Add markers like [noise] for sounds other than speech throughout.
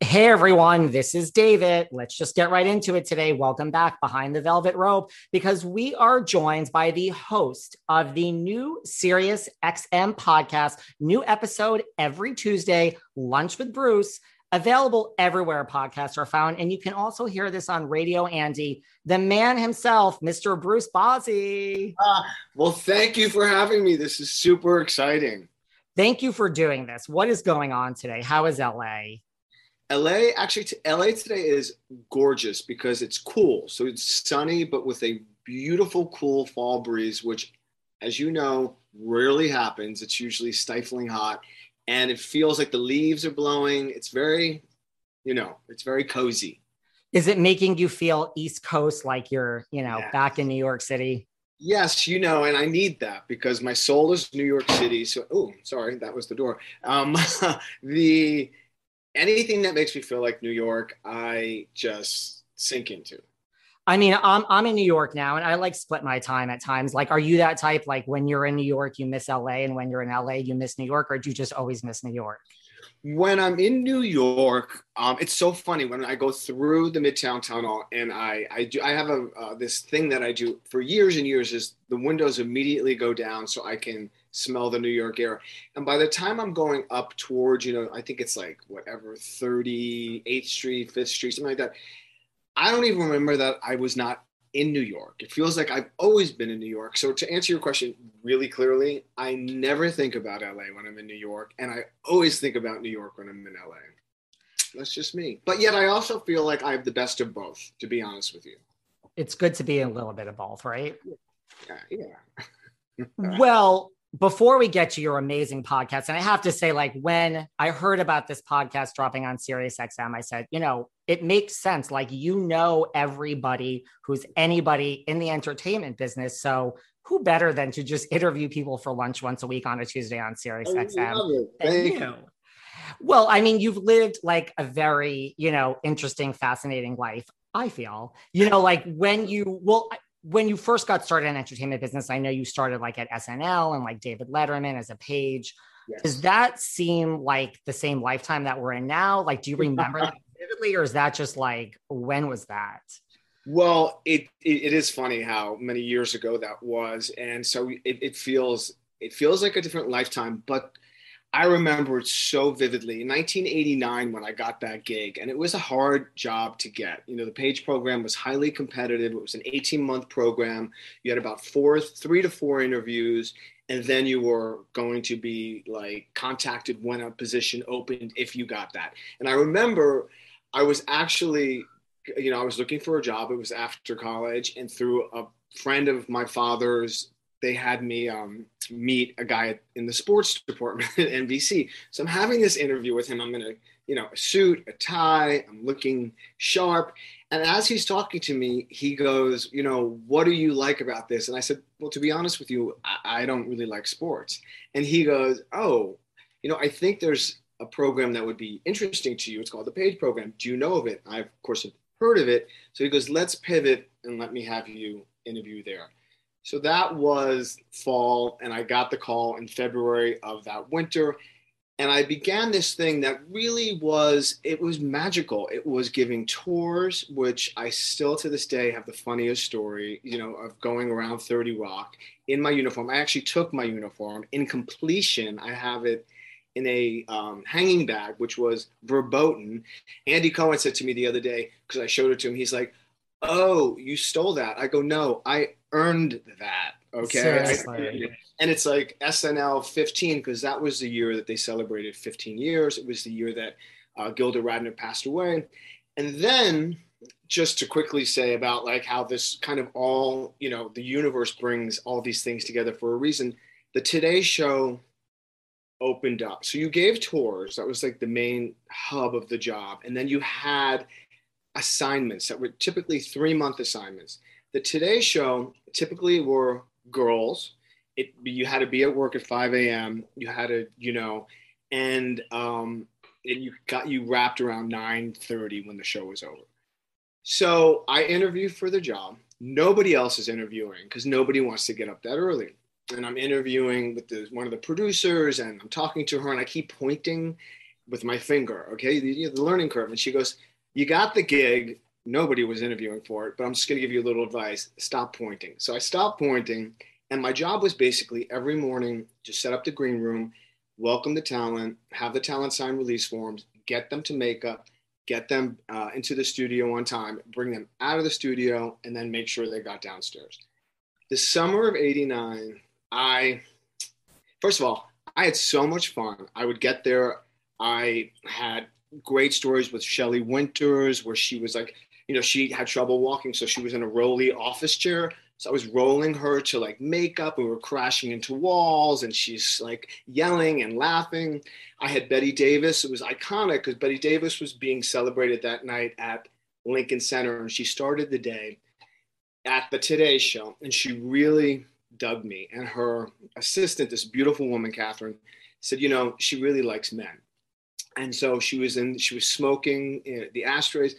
Hey everyone, this is David. Let's just get right into it today. Welcome back behind the velvet rope because we are joined by the host of the new Sirius XM podcast, new episode every Tuesday, Lunch with Bruce, available everywhere podcasts are found. And you can also hear this on Radio Andy, the man himself, Mr. Bruce Bozzi. Uh, well, thank you for having me. This is super exciting. Thank you for doing this. What is going on today? How is LA? LA actually t- LA today is gorgeous because it's cool. So it's sunny but with a beautiful cool fall breeze which as you know rarely happens. It's usually stifling hot and it feels like the leaves are blowing. It's very you know, it's very cozy. Is it making you feel East Coast like you're, you know, back in New York City? Yes, you know, and I need that because my soul is New York City. So, oh, sorry, that was the door. Um, [laughs] the anything that makes me feel like New York, I just sink into. I mean, I'm I'm in New York now, and I like split my time at times. Like, are you that type? Like, when you're in New York, you miss LA, and when you're in LA, you miss New York, or do you just always miss New York? When I'm in New York, um, it's so funny when I go through the Midtown Tunnel, and I I do I have a uh, this thing that I do for years and years is the windows immediately go down so I can smell the New York air. And by the time I'm going up towards, you know, I think it's like whatever, 38th Street, 5th Street, something like that. I don't even remember that I was not in New York. It feels like I've always been in New York. So to answer your question really clearly, I never think about LA when I'm in New York, and I always think about New York when I'm in LA. That's just me. But yet I also feel like I have the best of both, to be honest with you. It's good to be a little bit of both, right? Yeah. yeah. [laughs] well, before we get to your amazing podcast, and I have to say, like when I heard about this podcast dropping on Sirius XM, I said, you know, it makes sense. Like you know everybody who's anybody in the entertainment business. So who better than to just interview people for lunch once a week on a Tuesday on Sirius XM? Thank you. Well, I mean, you've lived like a very, you know, interesting, fascinating life. I feel, you know, like when you, well, when you first got started in entertainment business, I know you started like at SNL and like David Letterman as a page. Yes. Does that seem like the same lifetime that we're in now? Like, do you remember that [laughs] vividly, or is that just like when was that? Well, it, it, it is funny how many years ago that was, and so it, it feels it feels like a different lifetime. But I remember it so vividly. In 1989, when I got that gig, and it was a hard job to get. You know, the Page program was highly competitive. It was an 18 month program. You had about four, three to four interviews, and then you were going to be like contacted when a position opened if you got that. And I remember I was actually, you know, I was looking for a job. It was after college, and through a friend of my father's they had me um, meet a guy in the sports department [laughs] at NBC. So I'm having this interview with him. I'm in a, you know, a suit, a tie. I'm looking sharp. And as he's talking to me, he goes, you know, what do you like about this? And I said, well, to be honest with you, I, I don't really like sports. And he goes, oh, you know, I think there's a program that would be interesting to you. It's called the Page Program. Do you know of it? I, of course, have heard of it. So he goes, let's pivot and let me have you interview there. So that was fall, and I got the call in February of that winter. And I began this thing that really was, it was magical. It was giving tours, which I still to this day have the funniest story, you know, of going around 30 Rock in my uniform. I actually took my uniform in completion. I have it in a um, hanging bag, which was verboten. Andy Cohen said to me the other day, because I showed it to him, he's like, Oh, you stole that. I go, No, I earned that. Okay. and it's like SNL 15, because that was the year that they celebrated 15 years. It was the year that uh, Gilda Radner passed away. And then just to quickly say about like how this kind of all, you know, the universe brings all these things together for a reason. The Today Show opened up. So you gave tours, that was like the main hub of the job. And then you had assignments that were typically three month assignments. The Today Show typically were girls. It, you had to be at work at 5 a.m. You had to, you know, and um, and you got you wrapped around 9:30 when the show was over. So I interviewed for the job. Nobody else is interviewing because nobody wants to get up that early and I'm interviewing with the, one of the producers and I'm talking to her and I keep pointing with my finger, okay, the, the learning curve. And she goes, You got the gig. Nobody was interviewing for it, but I'm just going to give you a little advice. Stop pointing. So I stopped pointing. And my job was basically every morning to set up the green room, welcome the talent, have the talent sign release forms, get them to makeup, get them uh, into the studio on time, bring them out of the studio, and then make sure they got downstairs. The summer of 89, I, first of all, I had so much fun. I would get there. I had great stories with Shelley Winters, where she was like, you know, she had trouble walking, so she was in a rolly office chair. So I was rolling her to like makeup, and we were crashing into walls, and she's like yelling and laughing. I had Bette Davis. It was iconic because Bette Davis was being celebrated that night at Lincoln Center, and she started the day at the Today Show, and she really dug me. And her assistant, this beautiful woman, Catherine, said, you know, she really likes men. And so she was in, she was smoking the ashtrays.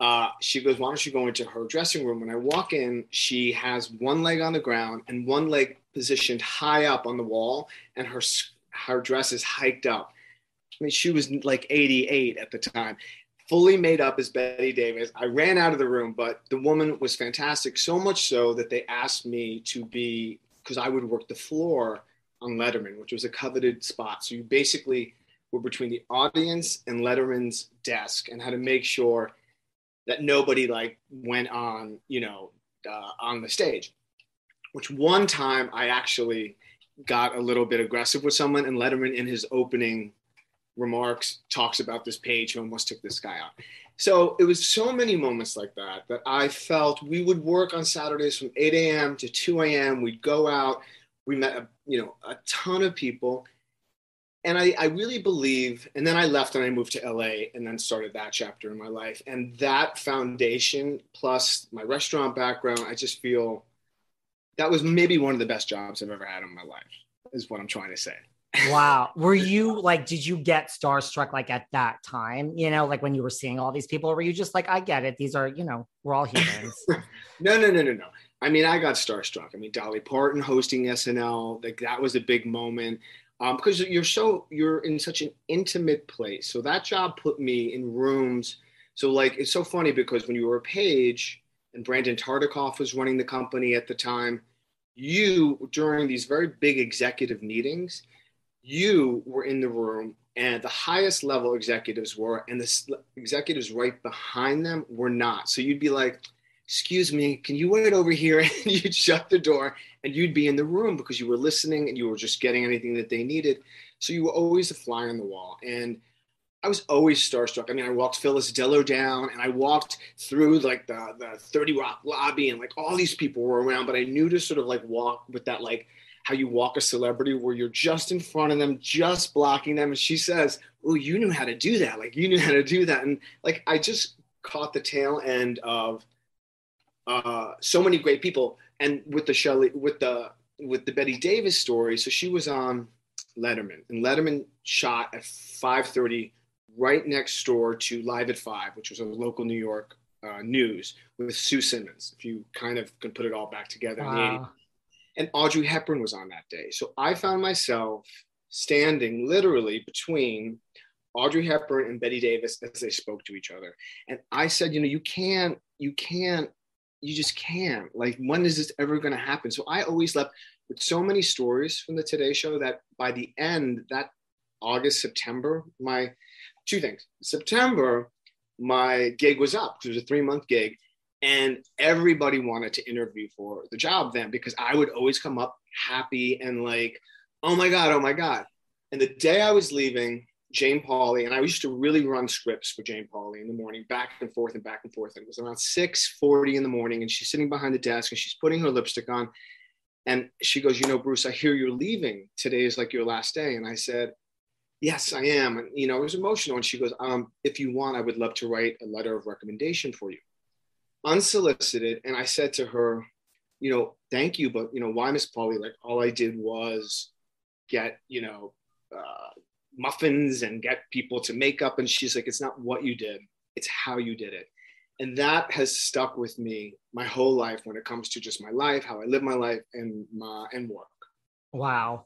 Uh, she goes, why don't you go into her dressing room? When I walk in, she has one leg on the ground and one leg positioned high up on the wall, and her her dress is hiked up. I mean, she was like 88 at the time fully made up as Bette Davis. I ran out of the room, but the woman was fantastic, so much so that they asked me to be, because I would work the floor on Letterman, which was a coveted spot. So you basically were between the audience and Letterman's desk and how to make sure that nobody like went on, you know, uh, on the stage. Which one time I actually got a little bit aggressive with someone, and Letterman in his opening remarks talks about this page who almost took this guy out. So it was so many moments like that that I felt we would work on Saturdays from 8 a.m. to 2 a.m. We'd go out. We met, a, you know, a ton of people, and I, I really believe. And then I left and I moved to LA and then started that chapter in my life. And that foundation plus my restaurant background, I just feel that was maybe one of the best jobs I've ever had in my life. Is what I'm trying to say wow. [laughs] Were you like, did you get starstruck like at that time? You know, like when you were seeing all these people, or were you just like, I get it. These are, you know, we're all humans. [laughs] no, no, no, no, no. I mean, I got starstruck. I mean, Dolly Parton hosting SNL, like that was a big moment. Um, because you're so you're in such an intimate place. So that job put me in rooms. So like it's so funny because when you were a page and Brandon Tartikoff was running the company at the time, you during these very big executive meetings, you were in the room and the highest level executives were and the executives right behind them were not so you'd be like excuse me can you wait over here [laughs] and you'd shut the door and you'd be in the room because you were listening and you were just getting anything that they needed so you were always a fly on the wall and I was always starstruck. I mean, I walked Phyllis Diller down and I walked through like the, the 30 Rock lobby and like all these people were around, but I knew to sort of like walk with that like how you walk a celebrity where you're just in front of them, just blocking them. And she says, Oh, you knew how to do that. Like you knew how to do that. And like I just caught the tail end of uh, so many great people. And with the Shelley, with the with the Bette Davis story, so she was on Letterman, and Letterman shot at 5:30 right next door to Live at Five, which was a local New York uh, news with Sue Simmons. If you kind of can put it all back together wow. in the 80s. And Audrey Hepburn was on that day. So I found myself standing literally between Audrey Hepburn and Betty Davis as they spoke to each other. And I said, you know, you can't, you can't, you just can't. Like, when is this ever going to happen? So I always left with so many stories from the Today Show that by the end, that August, September, my two things. September, my gig was up. Because it was a three month gig. And everybody wanted to interview for the job then because I would always come up happy and like, oh my God, oh my God. And the day I was leaving, Jane Pauley, and I used to really run scripts for Jane Pauley in the morning, back and forth and back and forth. And it was around 6:40 in the morning, and she's sitting behind the desk and she's putting her lipstick on. And she goes, You know, Bruce, I hear you're leaving. Today is like your last day. And I said, Yes, I am. And, you know, it was emotional. And she goes, um, If you want, I would love to write a letter of recommendation for you, unsolicited. And I said to her, You know, thank you. But, you know, why, Miss Pauley? Like, all I did was get, you know, uh, muffins and get people to make up. And she's like, It's not what you did, it's how you did it. And that has stuck with me my whole life when it comes to just my life how i live my life and my and work. Wow.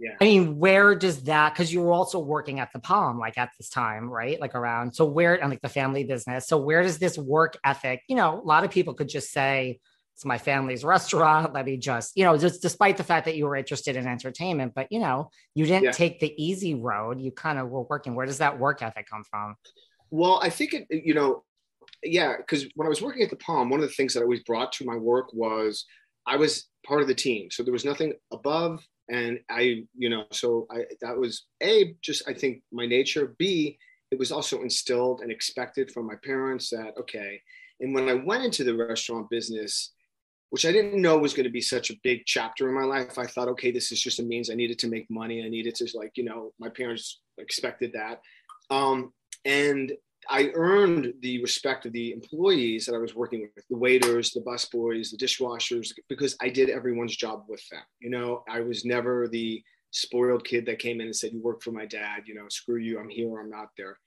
Yeah. I mean where does that because you were also working at the palm like at this time right? Like around so where and like the family business. So where does this work ethic you know a lot of people could just say it's my family's [laughs] restaurant let me just you know just despite the fact that you were interested in entertainment but you know you didn't yeah. take the easy road you kind of were working where does that work ethic come from well i think it you know yeah, because when I was working at the Palm, one of the things that I always brought to my work was I was part of the team. So there was nothing above. And I, you know, so I, that was A, just I think my nature. B, it was also instilled and expected from my parents that, okay. And when I went into the restaurant business, which I didn't know was going to be such a big chapter in my life, I thought, okay, this is just a means I needed to make money. I needed to, like, you know, my parents expected that. Um, and I earned the respect of the employees that I was working with, the waiters, the busboys, the dishwashers, because I did everyone's job with them. You know, I was never the spoiled kid that came in and said, You work for my dad, you know, screw you, I'm here, I'm not there.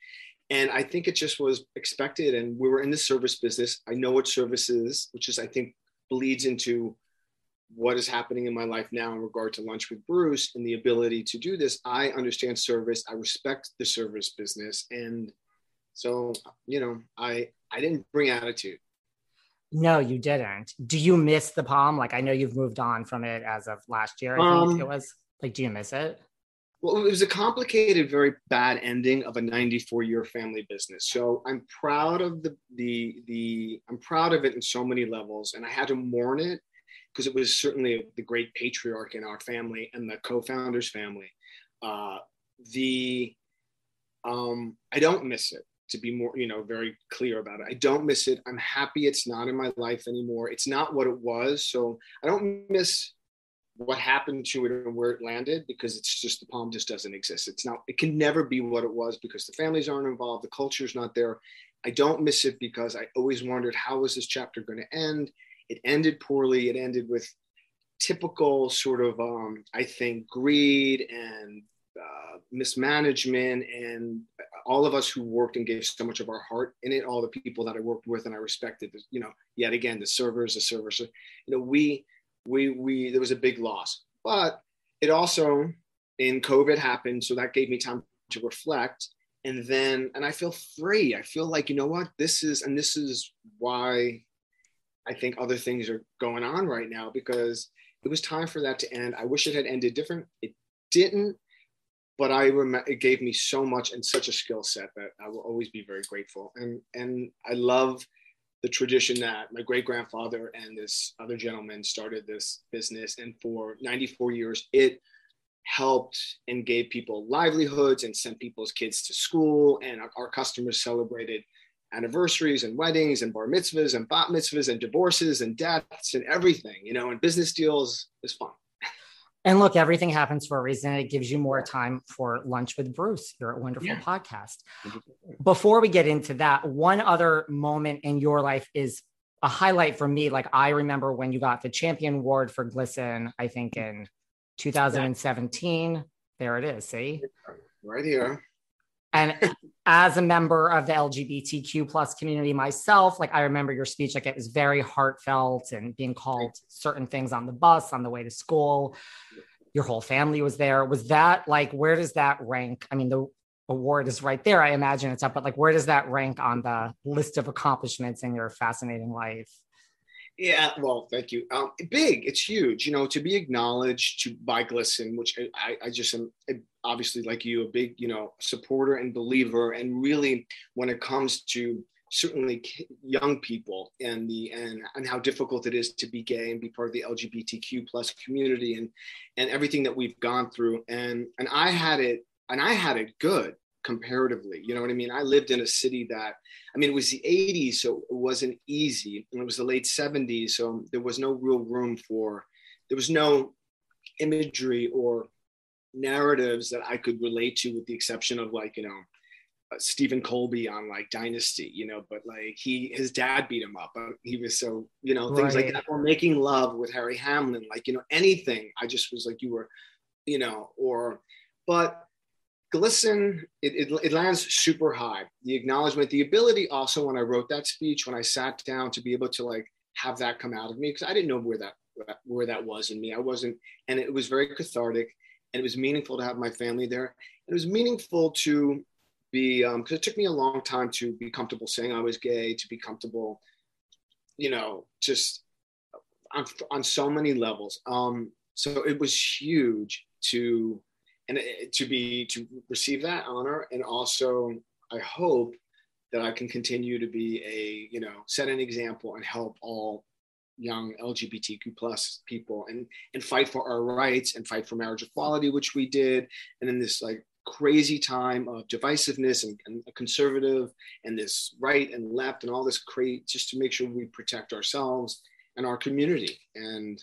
And I think it just was expected. And we were in the service business. I know what service is, which is, I think, bleeds into what is happening in my life now in regard to lunch with Bruce and the ability to do this. I understand service. I respect the service business. And so, you know, I I didn't bring attitude. No, you didn't. Do you miss the palm? Like I know you've moved on from it as of last year. I think um, it was. Like, do you miss it? Well, it was a complicated, very bad ending of a 94 year family business. So I'm proud of the the the I'm proud of it in so many levels, and I had to mourn it because it was certainly the great patriarch in our family and the co-founders family. Uh, the um, I don't miss it to be more, you know, very clear about it. I don't miss it. I'm happy it's not in my life anymore. It's not what it was. So I don't miss what happened to it and where it landed because it's just the palm just doesn't exist. It's not, it can never be what it was because the families aren't involved, the culture's not there. I don't miss it because I always wondered how was this chapter going to end? It ended poorly. It ended with typical sort of, um, I think, greed and uh, mismanagement and all of us who worked and gave so much of our heart in it all the people that i worked with and i respected you know yet again the servers the servers you know we we we there was a big loss. But it also in covid happened so that gave me time to reflect. And then and i feel free. I feel like you know what? This is and this is why i think other things are going on right now because it was time for that to end. I wish it had ended different. It didn't but I remember it gave me so much and such a skill set that I will always be very grateful. And and I love the tradition that my great grandfather and this other gentleman started this business, and for 94 years it helped and gave people livelihoods and sent people's kids to school, and our, our customers celebrated anniversaries and weddings and bar mitzvahs and bat mitzvahs and divorces and deaths and everything, you know, and business deals is fun. And look, everything happens for a reason. It gives you more time for lunch with Bruce, your wonderful yeah. podcast. Before we get into that, one other moment in your life is a highlight for me. Like I remember when you got the champion award for GLSEN, I think in 2017. Yeah. There it is. See? Right here. And as a member of the LGBTQ plus community myself, like I remember your speech, like it was very heartfelt and being called certain things on the bus on the way to school. Your whole family was there. Was that like, where does that rank? I mean, the award is right there. I imagine it's up, but like, where does that rank on the list of accomplishments in your fascinating life? Yeah, well, thank you. Um, big, it's huge. You know, to be acknowledged to by GLSEN, which I, I just am obviously like you, a big, you know, supporter and believer, and really when it comes to certainly young people and the and and how difficult it is to be gay and be part of the LGBTQ plus community and and everything that we've gone through and and I had it and I had it good comparatively. You know what I mean? I lived in a city that, I mean, it was the 80s, so it wasn't easy. And it was the late 70s, so there was no real room for, there was no imagery or narratives that I could relate to, with the exception of like, you know, uh, Stephen Colby on like Dynasty, you know, but like he, his dad beat him up. He was so, you know, things right. like that. Or making love with Harry Hamlin, like, you know, anything. I just was like, you were, you know, or, but GLSEN, it, it, it, lands super high. The acknowledgement, the ability also when I wrote that speech, when I sat down to be able to like have that come out of me, because I didn't know where that where that was in me. I wasn't, and it was very cathartic, and it was meaningful to have my family there. It was meaningful to be because um, it took me a long time to be comfortable saying I was gay, to be comfortable, you know, just on, on so many levels. Um, so it was huge to and eh, to be to receive that honor. And also i hope that i can continue to be a you know set an example and help all young lgbtq plus people and and fight for our rights and fight for marriage equality which we did. And in this like crazy time of divisiveness and, and conservative and this right and left and all this crazy just to make sure we protect ourselves and our community. And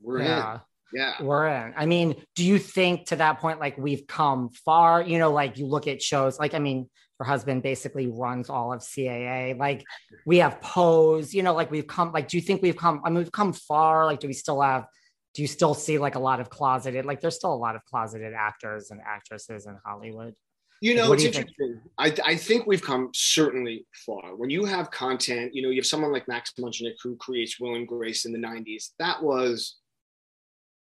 we're yeah. in yeah we're in i mean do you think to that point like we've come far you know like you look at shows like i mean her husband basically runs all of caa like we have pose you know like we've come like do you think we've come i mean we've come far like do we still have do you still see like a lot of closeted like there's still a lot of closeted actors and actresses in hollywood you know, it's interesting. I, I think we've come certainly far. When you have content, you know, you have someone like Max Mutchnick who creates Will and Grace in the 90s. That was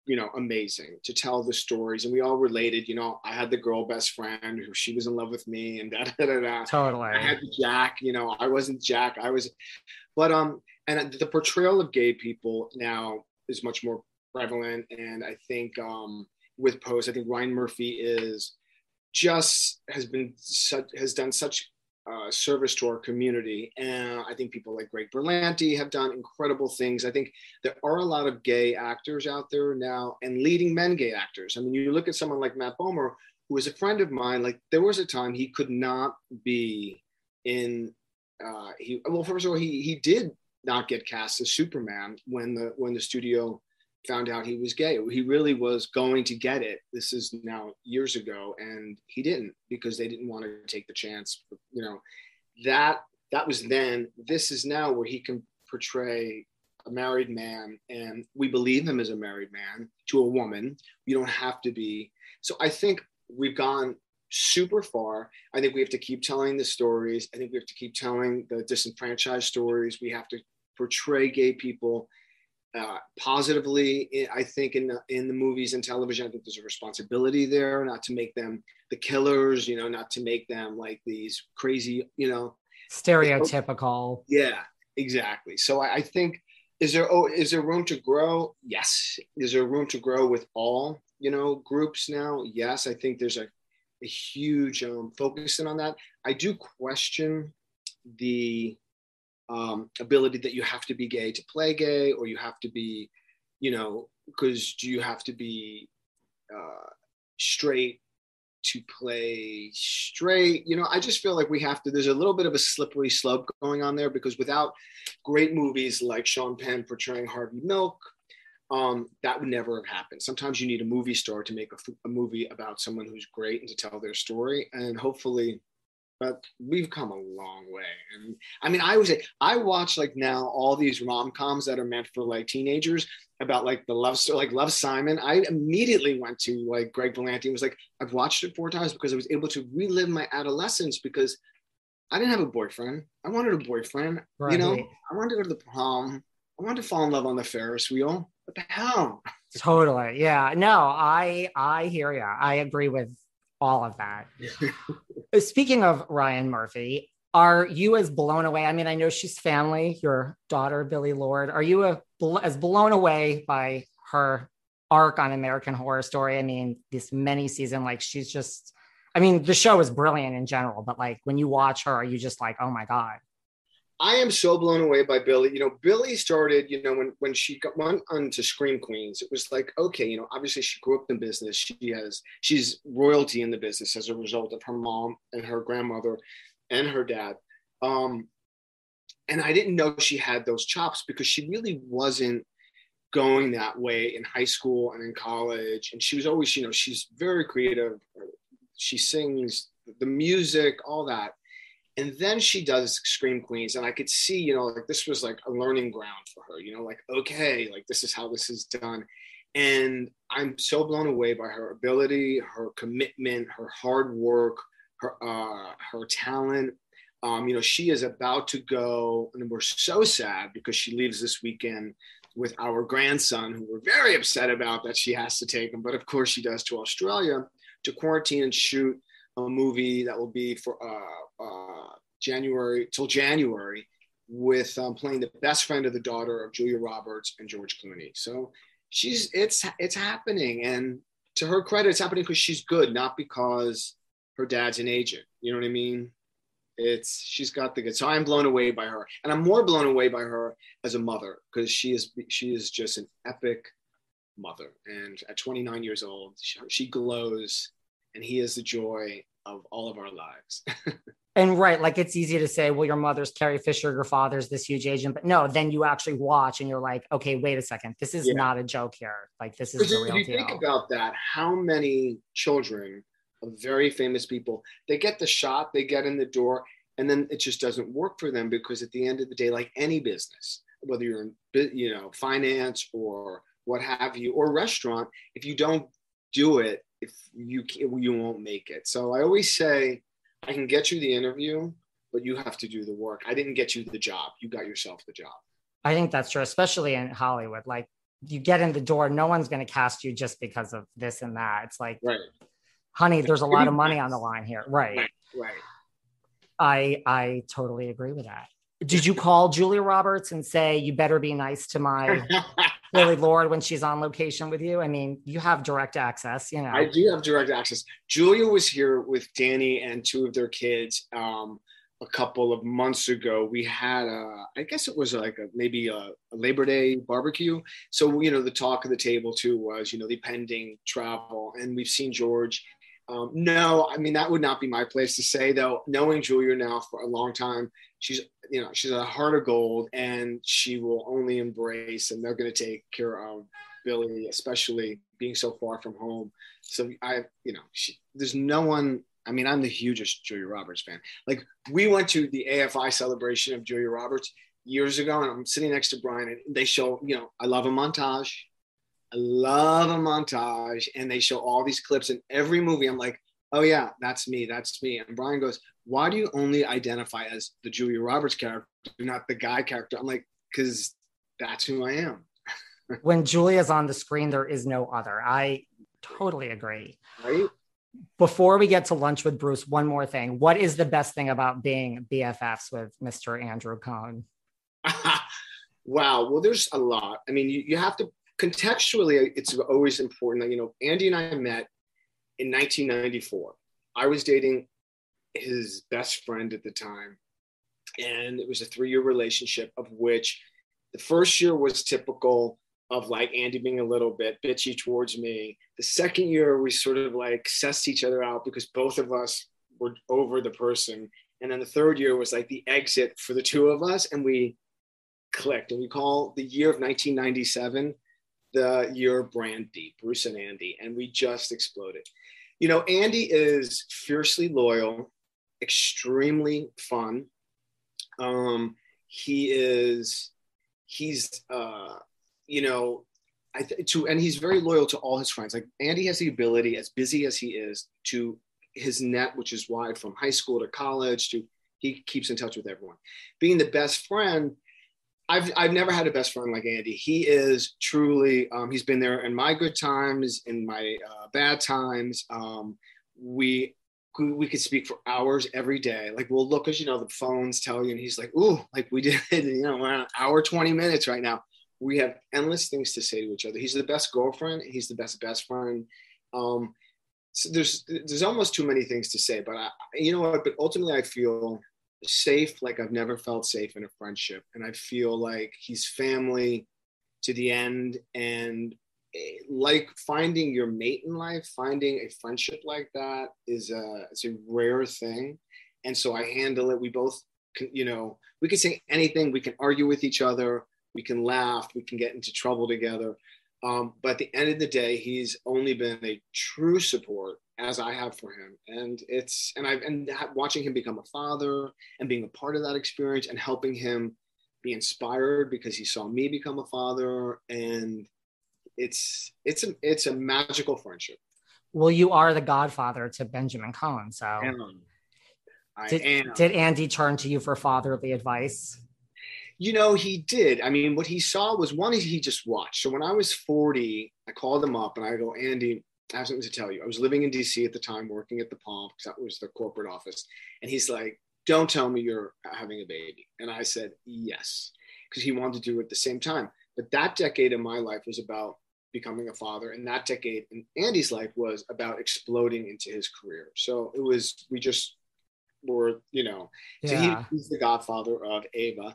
you know, amazing to tell the stories. And we all related, you know, I had the girl best friend who she was in love with me and [laughs] da da da da. Totally. I had Jack, you know, I wasn't Jack. I was, but, um, and the portrayal of gay people now is much more prevalent. And I think, um, with Pose, I think Ryan Murphy is just has been such, has done such uh, service to our community. And I think people like Greg Berlanti have done incredible things. I think there are a lot of gay actors out there now and leading men gay actors. I mean, you look at someone like Matt Bomer, who is a friend of mine, like there was a time he could not be in uh, he well first of all he he did not get cast as Superman when the when the studio found out he was gay. He really was going to get it. This is now years ago, and he didn't because they didn't want to take the chance. You know, that that was then. This is now where he can portray a married man, and we believe him as a married man to a woman. You don't have to be. So I think we've gone super far. I think we have to keep telling the stories. I think we have to keep telling the disenfranchised stories. We have to portray gay people uh, positively. I think in the, in the movies and television, I think there's a responsibility there, not to make them the killers, you know, not to make them like these crazy, you know, stereotypical. Yeah, exactly. So I, I think is there oh is there room to grow? Yes. Is there room to grow with all you know groups now? Yes. I think there's a, a huge um, focusing on that. I do question the um, ability that you have to be gay to play gay, or you have to be, you know, because do you have to be uh, straight to play straight? You know, I just feel like we have to. There's a little bit of a slippery slope going on there because without great movies like Sean Penn portraying Harvey Milk, um, that would never have happened. Sometimes you need a movie star to make a movie about someone who's great and to tell their story. And hopefully, but we've come a long way. And I mean, I was I watch like now all these rom coms that are meant for like teenagers about like the love story, like Love Simon. I immediately went to like Greg Berlanti and was like, I've watched it four times because I was able to relive my adolescence because I didn't have a boyfriend. I wanted a boyfriend. Right. You know, I wanted to go to the prom. I wanted to fall in love on the Ferris wheel. What the hell? Totally. Yeah. No, I I hear you. I agree with all of that. Uh, speaking of Ryan Murphy, are you as blown away? I mean, I know she's family, your daughter, Billie Lourd. Are you a, as blown away by her arc on American Horror Story? I mean, this many season, like she's just, I mean, the show is brilliant in general, but like when you watch her, are you just like, oh my God? I am so blown away by Billie. You know, Billie started, you know, when when she got, went on to Scream Queens, it was like, okay, you know, obviously she grew up in business. She has she's royalty in the business as a result of her mom and her grandmother and her dad. Um, and I didn't know she had those chops because she really wasn't going that way in high school and in college. And she was always, you know, she's very creative. She sings the music, all that and then she does scream queens and i could see you know like this was like a learning ground for her you know like okay like this is how this is done. And i'm so blown away by her ability her commitment her hard work her uh her talent. Um you know she is about to go and we're so sad because she leaves this weekend with our grandson who we're very upset about that she has to take him but of course she does to australia to quarantine and shoot a movie that will be for uh, uh, January till January with um, playing the best friend of the daughter of Julia Roberts and George Clooney. So she's it's it's happening, and to her credit, it's happening because she's good, not because her dad's an agent. You know what I mean? It's she's got the good. So I'm blown away by her, and I'm more blown away by her as a mother because she is she is just an epic mother. And at 29 years old, she, she glows and he is the joy of all of our lives. [laughs] and right, like it's easy to say, well, your mother's Carrie Fisher, your father's this huge agent, but no, then you actually watch and you're like, okay, wait a second, this is yeah. not a joke here. Like this is the real if you deal. think about that, how many children of very famous people they get the shot, they get in the door, and then it just doesn't work for them because at the end of the day, like any business, whether you're in you know finance or what have you, or restaurant, if you don't do it if you you won't make it. So I always say I can get you the interview, but you have to do the work. I didn't get you the job. You got yourself the job. I think that's true, especially in Hollywood. Like you get in the door, no one's going to cast you just because of this and that. It's like, right. honey, there's a lot of money on the line here. Right. Right. right. I I totally agree with that. Did you call Julia Roberts and say you better be nice to my [laughs] Billie Lourd when she's on location with you? I mean, you have direct access, you know. I do have direct access. Julia was here with Danny and two of their kids um, a couple of months ago. We had a, I guess it was like a, maybe a, a Labor Day barbecue. So, you know, the talk of the table too was, you know, the pending travel. And we've seen George um, no, I mean that would not be my place to say though. Knowing Julia now for a long time, she's you know she's a heart of gold, and she will only embrace, and they're going to take care of Billie, especially being so far from home. So I, you know, she, there's no one. I mean, I'm the hugest Julia Roberts fan. Like we went to the AFI celebration of Julia Roberts years ago, and I'm sitting next to Brian, and they show, you know, I love a montage I love a montage, and they show all these clips in every movie. I'm like, oh yeah, that's me, that's me. And Brian goes, why do you only identify as the Julia Roberts character, not the guy character? I'm like, because that's who I am. [laughs] when Julia's on the screen, there is no other. I totally agree. Right. Before we get to lunch with Bruce, one more thing. What is the best thing about being BFFs with Mr. Andrew Cohen? [laughs] wow. Well, there's a lot. I mean, you, you have to contextually, it's always important that, you know, Andy and I met in 1994. I was dating his best friend at the time. And it was a three year relationship, of which the first year was typical of like Andy being a little bit bitchy towards me. The second year, we sort of like sussed each other out because both of us were over the person. And then the third year was like the exit for the two of us, and we clicked. And we call the year of 1997 the year Brandy, Bruce and Andy, and we just exploded. You know, Andy is fiercely loyal, extremely fun. Um, he is, he's, uh, you know, I th- to and he's very loyal to all his friends. Like Andy has the ability, as busy as he is, to his net, which is wide from high school to college, to he keeps in touch with everyone. Being the best friend, I've I've never had a best friend like Andy. He is truly. Um, he's been there in my good times, in my uh, bad times. Um, we we could speak for hours every day. Like we'll look as you know the phones tell you, and he's like, "Ooh, like we did, you know, we're on hour twenty minutes right now." We have endless things to say to each other. He's the best girlfriend. He's the best best friend. Um, so there's there's almost too many things to say, but I, you know what? But ultimately, I feel safe like I've never felt safe in a friendship, and I feel like he's family to the end. And eh, like finding your mate in life, finding a friendship like that is a it's a rare thing, and so I handle it. We both, can, you know, we can say anything. We can argue with each other we can laugh, we can get into trouble together. Um, but at the end of the day, he's only been a true support as I have for him. And it's, and I've, and watching him become a father and being a part of that experience and helping him be inspired because he saw me become a father. And it's, it's a, it's a magical friendship. Well, you are the godfather to Benjamin Cohen. So I did, am. did Andy turn to you for fatherly advice? You know, he did. I mean, what he saw was one, he just watched. So when I was 40, I called him up and I go, Andy, I have something to tell you. I was living in DC at the time, working at the Palm, because that was the corporate office. And he's like, Don't tell me you're having a baby. And I said, Yes, because he wanted to do it at the same time. But that decade in my life was about becoming a father. And that decade in Andy's life was about exploding into his career. So it was, we just were, you know, yeah. so he, he's the godfather of Ava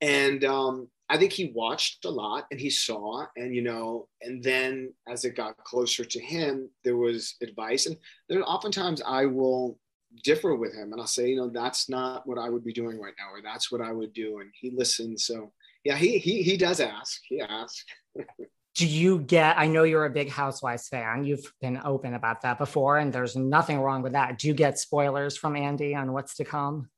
and um, I think he watched a lot and he saw, and you know, and then as it got closer to him, there was advice, and there oftentimes I will differ with him, and I'll say, you know, that's not what I would be doing right now, or that's what I would do, and he listens. So yeah, he he he does ask. He asks. [laughs] do you get i know you're a big housewives fan you've been open about that before and there's nothing wrong with that do you get spoilers from andy on what's to come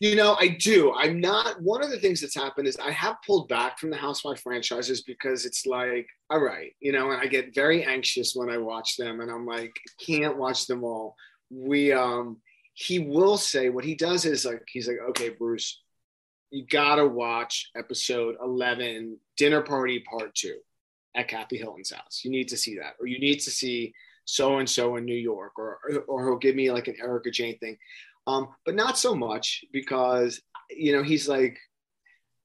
you know, I do. I'm not. One of the things that's happened is I have pulled back from the Housewife franchises because it's like, all right, you know, and I get very anxious when I watch them, and I'm like, can't watch them all. We, um, he will say what he does is like, he's like, okay, Bruce, you gotta watch episode 11, Dinner Party Part Two, at Kathy Hilton's house. You need to see that, or you need to see so and so in New York, or or he'll give me like an Erika Jayne thing um, but not so much because you know he's like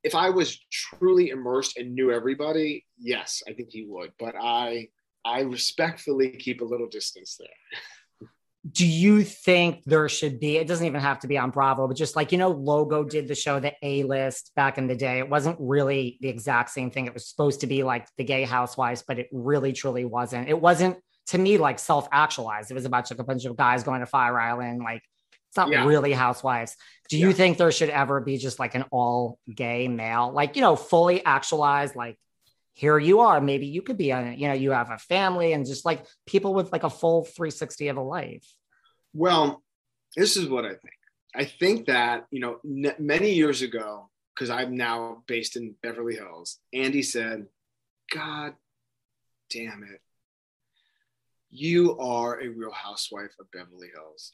if I was truly immersed and knew everybody, yes, I think he would. But I I respectfully keep a little distance there. Do you think there should be? It doesn't even have to be on Bravo, but just like you know, Logo did the show The A List back in the day. It wasn't really the exact same thing. It was supposed to be like the Gay Housewives, but it really truly wasn't. It wasn't to me like self actualized. It was about like a bunch of guys going to Fire Island, like it's not yeah. really housewives. Do you yeah. think there should ever be just like an all gay male, like, you know, fully actualized, like, here you are. Maybe you could be a, you know, you have a family and just like people with like a full 360 of a life. Well, this is what I think. I think that, you know, n- many years ago, because I'm now based in Beverly Hills, Andy said, God damn it. You are a real housewife of Beverly Hills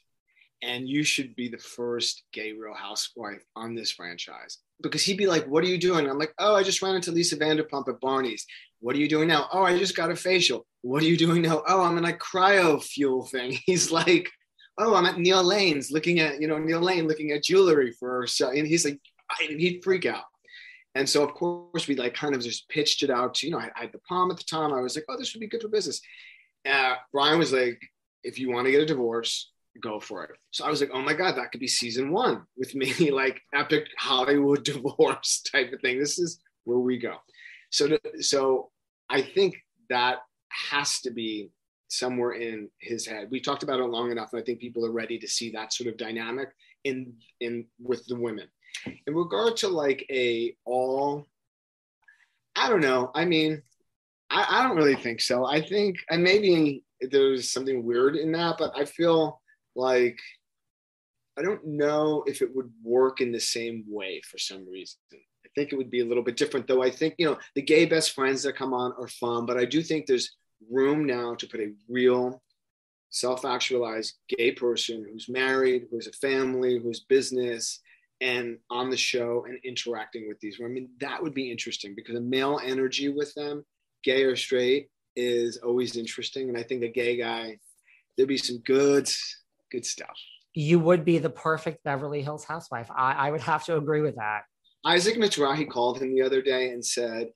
and you should be the first gay real housewife on this franchise. Because he'd be like what are you doing? I'm like oh i just ran into lisa vanderpump at barney's. What are you doing now? Oh i just got a facial. What are you doing now? Oh i'm in a cryo fuel thing. [laughs] He's like oh i'm at neil lane's looking at you know neil lane looking at jewelry for and he's like he'd freak out. And so of course we like kind of just pitched it out to you know i, I had the palm at the time. I was like oh this would be good for business. Uh, brian was like if you want to get a divorce go for it. So I was like, oh my God, that could be season one with me, [laughs] like epic Hollywood [laughs] divorce type of thing. This is where we go. So, so I think that has to be somewhere in his head. We talked about it long enough, and I think people are ready to see that sort of dynamic in in with the women. In regard to like a all, I don't know. I mean, I, I don't really think so. I think, and maybe there's something weird in that, but I feel like I don't know if it would work in the same way for some reason. I think it would be a little bit different, though. I think, you know, the gay best friends that come on are fun, but I do think there's room now to put a real self actualized gay person who's married, who has a family, who has business, and on the show and interacting with these women. That would be interesting because a male energy with them, gay or straight, is always interesting. And I think a gay guy, there'd be some good, good stuff. You would be the perfect Beverly Hills housewife. I, I would have to agree with that. Isaac Mizrahi called him the other day and said,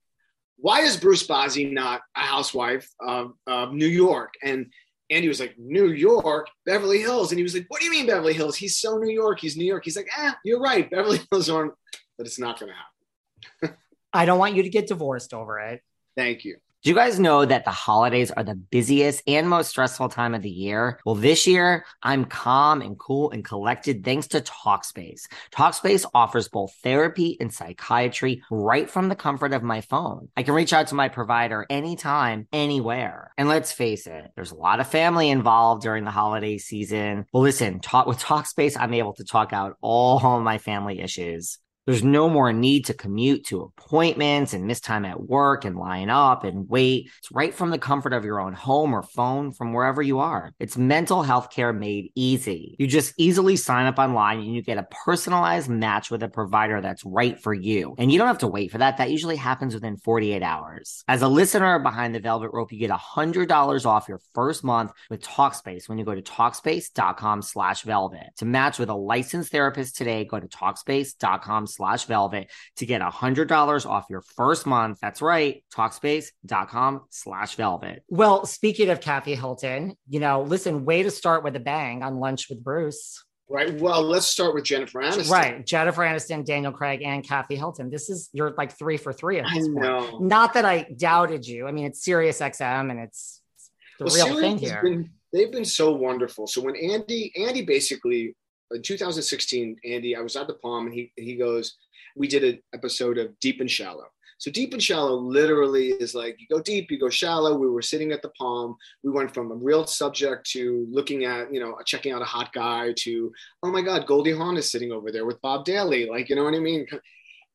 why is Bruce Bozzi not a housewife of, of New York? And Andy was like, New York, Beverly Hills. And he was like, What do you mean Beverly Hills? He's so New York. He's New York. He's like, Ah, you're right. Beverly Hills aren't, but it's not going to happen. [laughs] I don't want you to get divorced over it. Thank you. Do you guys know that the holidays are the busiest and most stressful time of the year? Well, this year, I'm calm and cool and collected thanks to TalkSpace. TalkSpace offers both therapy and psychiatry right from the comfort of my phone. I can reach out to my provider anytime, anywhere. And let's face it, there's a lot of family involved during the holiday season. Well, listen, talk with TalkSpace, I'm able to talk out all my family issues. There's no more need to commute to appointments and miss time at work and line up and wait. It's right from the comfort of your own home or phone from wherever you are. It's mental health care made easy. You just easily sign up online and you get a personalized match with a provider that's right for you. And you don't have to wait for that. That usually happens within 48 hours. As a listener behind the Velvet Rope, you get $100 off your first month with TalkSpace when you go to TalkSpace.com slash velvet. To match with a licensed therapist today, go to TalkSpace.com slash velvet to get a hundred dollars off your first month. That's right. Talkspace.com slash velvet. Well, speaking of Kathy Hilton, you know, listen, way to start with a bang on lunch with Bruce. Right. Well, let's start with Jennifer Aniston. Right. Jennifer Aniston, Daniel Craig, and Kathy Hilton. This is you're like three for three at this I know. point. Not that I doubted you. I mean, it's Sirius XM and it's, it's the Well, real Sirius thing here. been- they've been so wonderful. So when Andy, Andy basically in 2016, Andy, I was at the Palm and he he goes, we did an episode of Deep and Shallow. So deep and shallow literally is like you go deep, you go shallow. We were sitting at the Palm. We went from a real subject to looking at, you know, checking out a hot guy to, oh my God, Goldie Hawn is sitting over there with Bob Daly. Like, you know what I mean?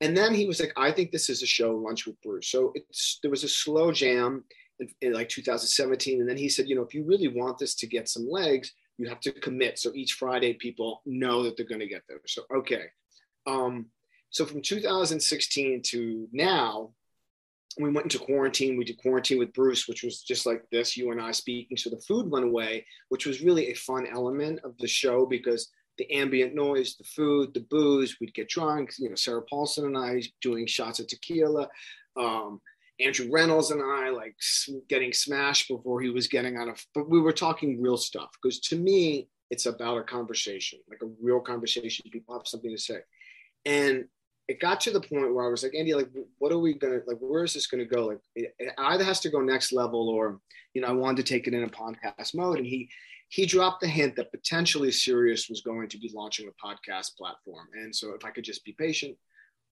And then he was like, I think this is a show, Lunch with Bruce. So it's there was a slow jam in, in like 2017. And then he said, you know, if you really want this to get some legs, you have to commit. So each Friday, people know that they're going to get there. So, okay. Um, so from 2016 to now, we went into quarantine. We did quarantine with Bruce, which was just like this, you and I speaking. So the food went away, which was really a fun element of the show because the ambient noise, the food, the booze, we'd get drunk. You know, Sarah Paulson and I doing shots of tequila. Um, Andrew Reynolds and I like getting smashed before he was getting on a, but we were talking real stuff because to me, it's about a conversation, like a real conversation. People have something to say. And it got to the point where I was like, Andy, like, what are we gonna like? Where is this gonna go? Like, it, it either has to go next level, or you know, I wanted to take it in a podcast mode. And he he dropped the hint that potentially Sirius was going to be launching a podcast platform. And so, if I could just be patient,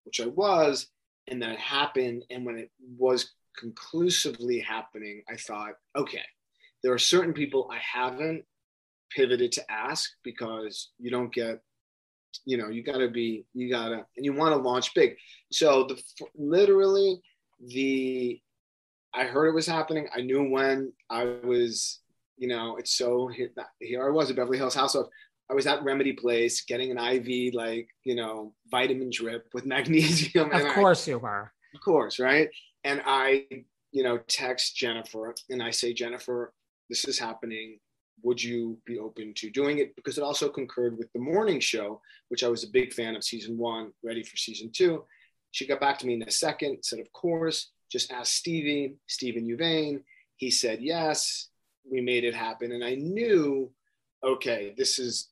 which I was, and then it happened. And when it was conclusively happening, I thought, okay, there are certain people I haven't pivoted to ask because you don't get you know you got to be you got to and you want to launch big so the literally the i heard it was happening i knew when i was you know it's so here, here i was at beverly hills house of i was at remedy place getting an iv like you know vitamin drip with [laughs] magnesium Of and I- course you were. of course, right? And I, you know, text Jennifer and I say, Jennifer, this is happening. Would you be open to doing it? Because it also concurred with the morning show, which I was a big fan of season one, ready for season two. She got back to me in a second, said, of course, just ask Stevie, Stephen Huvane. He said yes. We made it happen. And I knew, okay, this is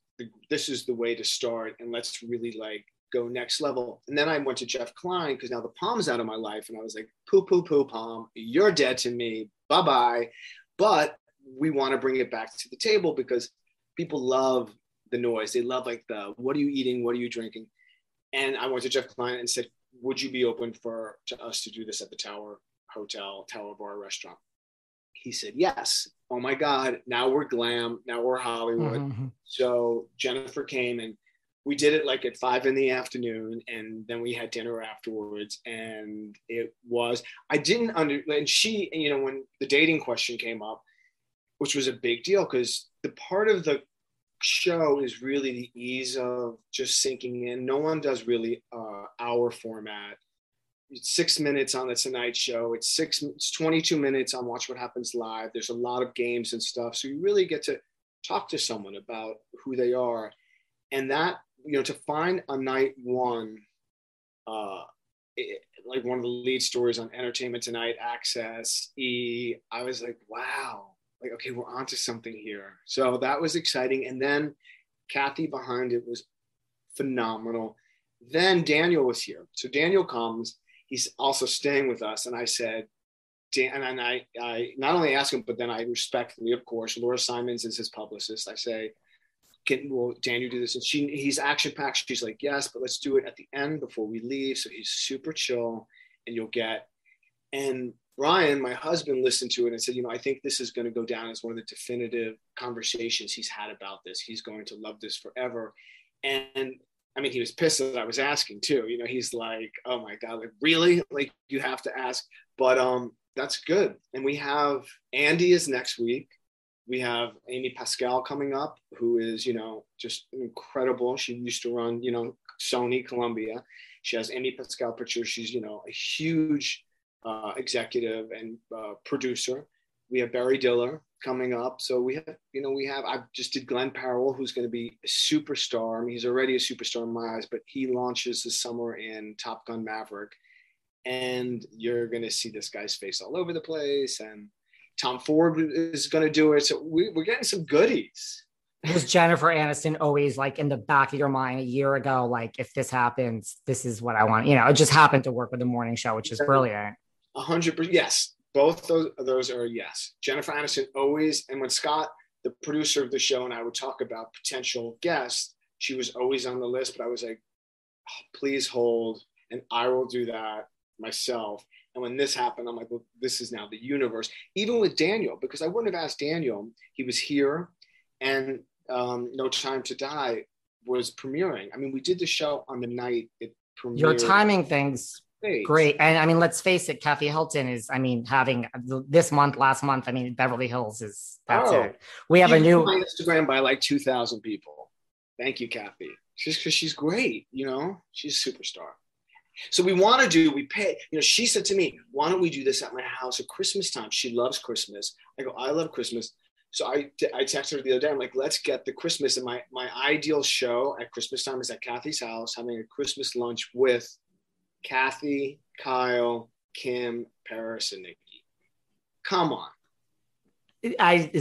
this is the way to start. And let's really like go next level. And then I went to Jeff Klein because now the palm's out of my life. And I was like, poo, poo, poo, palm, you're dead to me. Bye bye. But we want to bring it back to the table because people love the noise. They love like the what are you eating? What are you drinking? And I went to Jeff Klein and said, would you be open for to us to do this at the tower hotel, tower bar, restaurant. He said, yes. Oh my God. Now we're glam. Now we're Hollywood. Mhm. So Jennifer came and we did it like at five in the afternoon and then we had dinner afterwards and it was i didn't under and she you know when the dating question came up which was a big deal because the part of the show is really the ease of just sinking in no one does really uh, our format it's six minutes on the tonight show. It's six it's 22 minutes on watch what happens live. There's a lot of games and stuff. So you really get to talk to someone about who they are. And that you know to find a night one uh it, like one of the lead stories on entertainment tonight access e i was like wow like okay we're onto something here. So that was exciting. And then kathy behind it was phenomenal. Then daniel was here. So daniel comes he's also staying with us and i said Dan, and I, I not only ask him, but then I respectfully, of course, Laura Simons is his publicist. I say, can will you do this? And she he's action packed. She's like, yes, but let's do it at the end before we leave. So he's super chill, and you'll get. And Ryan, my husband, listened to it and said, you know, I think this is going to go down as one of the definitive conversations he's had about this. He's going to love this forever. And I mean, he was pissed that I was asking too. You know, he's like, oh my God, like really? Like you have to ask. But um, that's good. And we have Andy is next week we have Amy Pascal coming up, who is, you know, just incredible. She used to run, you know, Sony Columbia. She has Amy Pascal Pictures. She's, you know, a huge uh, executive and uh, producer. We have Barry Diller coming up. So we have, you know, we have, I just did Glen Powell, who's going to be a superstar. I mean, he's already a superstar in my eyes, but he launches this summer in Top Gun Maverick. And you're going to see this guy's face all over the place. And, Tom Ford is going to do it. So we, we're getting some goodies. Was Jennifer Aniston always like in the back of your mind a year ago? Like, if this happens, this is what I want. You know, it just happened to work with the morning show, which is brilliant. A hundred percent. Yes, both those those are yes. Jennifer Aniston always, and when Scott, the producer of the show, and I would talk about potential guests, she was always on the list. But I was like, oh, please hold, and I will do that myself. And when this happened, I'm like, well, this is now the universe. Even with Daniel, because I wouldn't have asked Daniel. He was here, and um, No Time to Die was premiering. I mean, we did the show on the night it premiered. Your timing things great, and I mean, let's face it, Kathy Hilton is. I mean, having uh, this month, last month. I mean, Beverly Hills is. That's oh, it. We have a new Instagram by like two thousand people. Thank you, Kathy. Just because she's great, you know, she's a superstar. So we want to do, we pay, you know, she said to me, why don't we do this at my house at Christmas time? She loves Christmas. I go, I love Christmas. So I, I texted her the other day. I'm like, let's get the Christmas. And my, my ideal show at Christmas time is at Kathy's house, having a Christmas lunch with Kathy, Kyle, Kim, Paris, and Nikki. Come on. I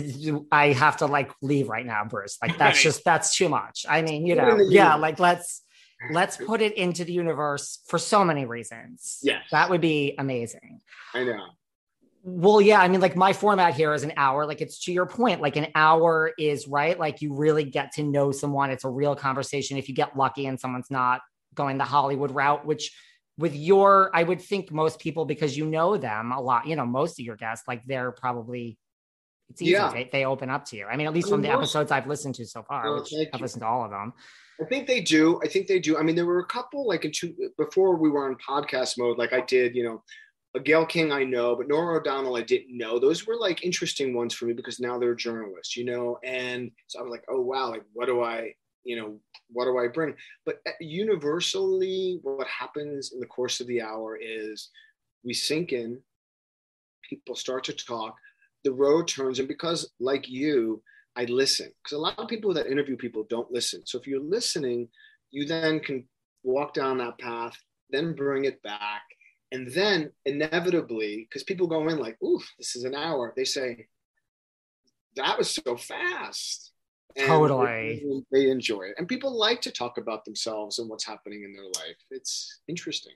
I have to like leave right now, Bruce. Like that's just that's too much. I mean, you know, yeah, like let's let's put it into the universe for so many reasons. Yeah. That would be amazing. I know. Well, yeah, I mean, like my format here is an hour. Like it's to your point, like an hour is right. Like you really get to know someone. It's a real conversation. If you get lucky and someone's not going the Hollywood route, which with your, I would think most people, because you know them a lot, you know, most of your guests, like they're probably it's easy. Yeah. They, they open up to you. I mean, at least I mean, from the most, episodes I've listened to so far, which I've listened to all of them. I think they do. I think they do. I mean, there were a couple like in two before we were on podcast mode. Like I did, you know, a Gayle King I know, but Norah O'Donnell I didn't know. Those were like interesting ones for me because now they're journalists, you know. And so I was like, oh wow, like what do I, you know, what do I bring? But uh, universally, what happens in the course of the hour is we sink in, people start to talk, the road turns, and because like you, I listen because a lot of people that interview people don't listen. So if you're listening, you then can walk down that path, then bring it back. And then inevitably, because people go in like, ooh, this is an hour, they say, that was so fast. Totally. They, they enjoy it. And people like to talk about themselves and what's happening in their life. It's interesting.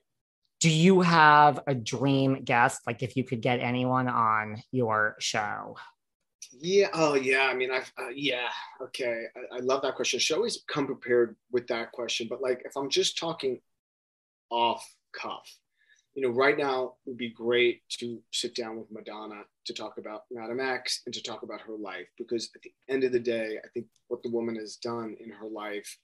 Do you have a dream guest? Like if you could get anyone on your show? Yeah. Oh, yeah. I mean, I uh, yeah. Okay. I, I, love that question. She always come prepared with that question. But like, if I'm just talking off cuff, you know, right now it would be great to sit down with Madonna to talk about Madame X and to talk about her life because at the end of the day, I think what the woman has done in her life,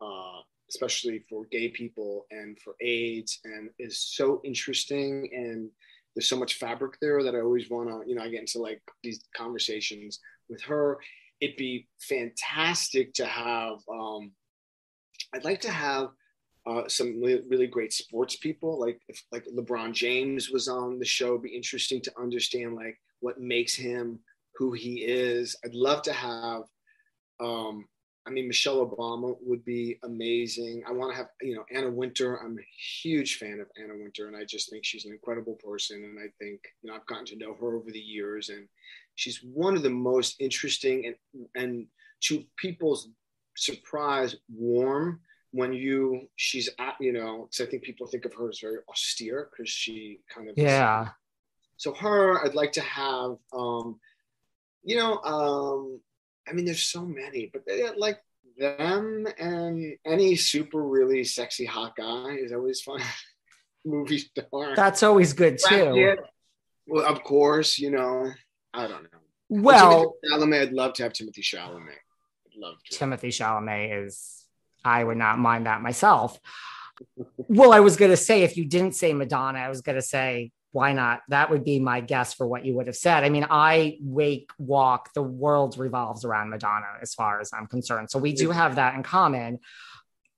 uh, especially for gay people and for AIDS, and is so interesting and there's so much fabric there that I always want to, you know, I get into like these conversations with her. It'd be fantastic to have. Um, I'd like to have uh, some really, really great sports people. Like if like LeBron James was on the show, it'd be interesting to understand like what makes him who he is. I'd love to have. Um, I mean, Michelle Obama would be amazing. I want to have, you know, Anna Wintour. I'm a huge fan of Anna Wintour, and I just think she's an incredible person. And I think, you know, I've gotten to know her over the years, and she's one of the most interesting and and to people's surprise, warm when you she's at you know because i think people think of her as very austere because she kind of yeah. So her i'd like to have um you know um i mean there's so many but they, like them and any super really sexy hot guy is always fun. [laughs] Movie star. That's always good too. Well of course you know i don't know. Well Chalamet, i'd love to have timothée chalamet. I'd love to. Timothée chalamet is I would not mind that myself. well, I was going to say, if you didn't say Madonna, I was going to say, why not? That would be my guess for what you would have said. I mean, I wake, walk, the world revolves around Madonna as far as I'm concerned. So we do have that in common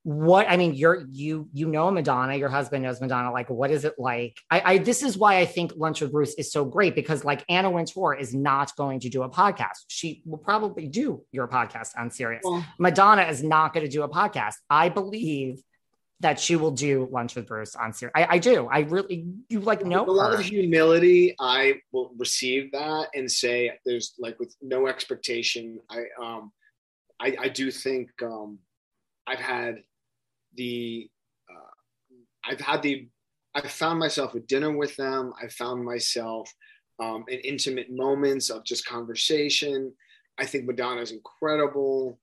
what i mean you're you you know madonna your husband knows madonna like what is it like? I, I this is why i think lunch with bruce is so great because like anna wintour is not going to do a podcast. She will probably do your podcast on Sirius. Well, madonna is not going to do a podcast. I believe that she will do lunch with bruce on Sirius I, I do. I really you like know a lot her. of humility i will receive that and say there's like with no expectation i um i i do think um I've had the uh, I've had the I've found myself at dinner with them. I found myself um, in intimate moments of just conversation. I think Madonna is incredible.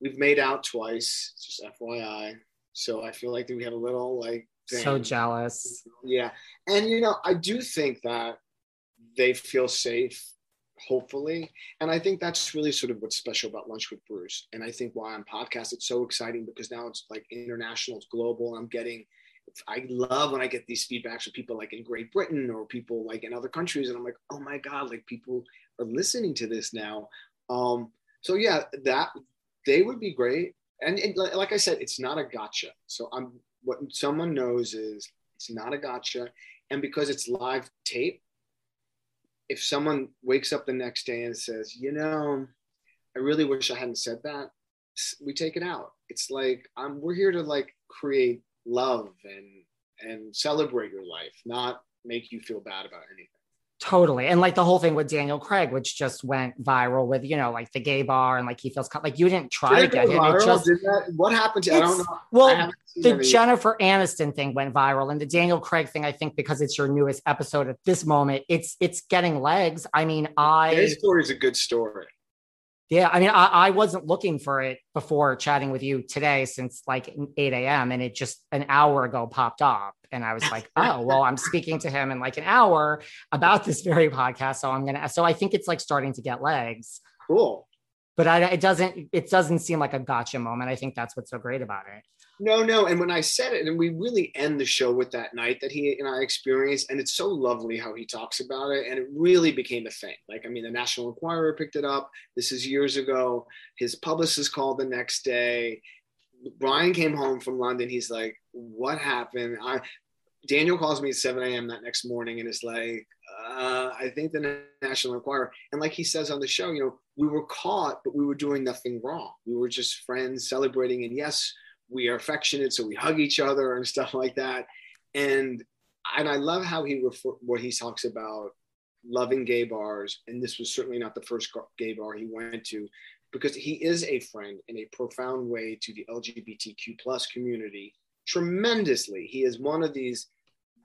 We've made out twice, just FYI. So I feel like we have a little like thing. so jealous. Yeah, and you know I do think that they feel safe hopefully. And I think that's really sort of what's special about Lunch with Bruce. And I think why on podcast, it's so exciting because now it's like international, it's global. I'm getting, I love when I get these feedbacks from people like in Great Britain or people like in other countries. And I'm like, oh my God, like people are listening to this now. Um, so yeah, that they would be great. And it, like I said, it's not a gotcha. So I'm, what someone knows is it's not a gotcha. And because it's live tape, if someone wakes up the next day and says, you know, I really wish I hadn't said that, we take it out. It's like I'm, we're here to like create love and and celebrate your life, not make you feel bad about anything. Totally. And like the whole thing with Daniel Craig, which just went viral with, you know, like the gay bar and like he feels like you didn't try Did to get him. It just, that, what happened to I don't know. Well, the any. Jennifer Aniston thing went viral and the Daniel Craig thing, I think because it's your newest episode at this moment, it's it's getting legs. I mean, I his story is a good story. Yeah, I mean, I, I, wasn't looking for it before chatting with you today since like 8 a.m. and it just an hour ago popped up. And I was like, [laughs] oh, well, I'm speaking to him in like an hour about this very podcast. So I'm going to, so I think it's like starting to get legs. Cool. But I, it doesn't, it doesn't seem like a gotcha moment. I think that's what's so great about it. No, no. And when I said it, and we really end the show with that night that he and I experienced, and it's so lovely how he talks about it. And it really became a thing. Like, I mean, the National Enquirer picked it up. This is years ago. His publicist called the next day. Brian came home from London. He's like, What happened? I, Daniel calls me at 7 a.m. that next morning and is like, uh, I think the National Enquirer. And like he says on the show, you know, we were caught, but we were doing nothing wrong. We were just friends celebrating. And yes, we are affectionate, so we hug each other and stuff like that. And and I love how he refer, what he talks about loving gay bars, and this was certainly not the first gay bar he went to, because he is a friend in a profound way to the LGBTQ plus community tremendously. He is one of these,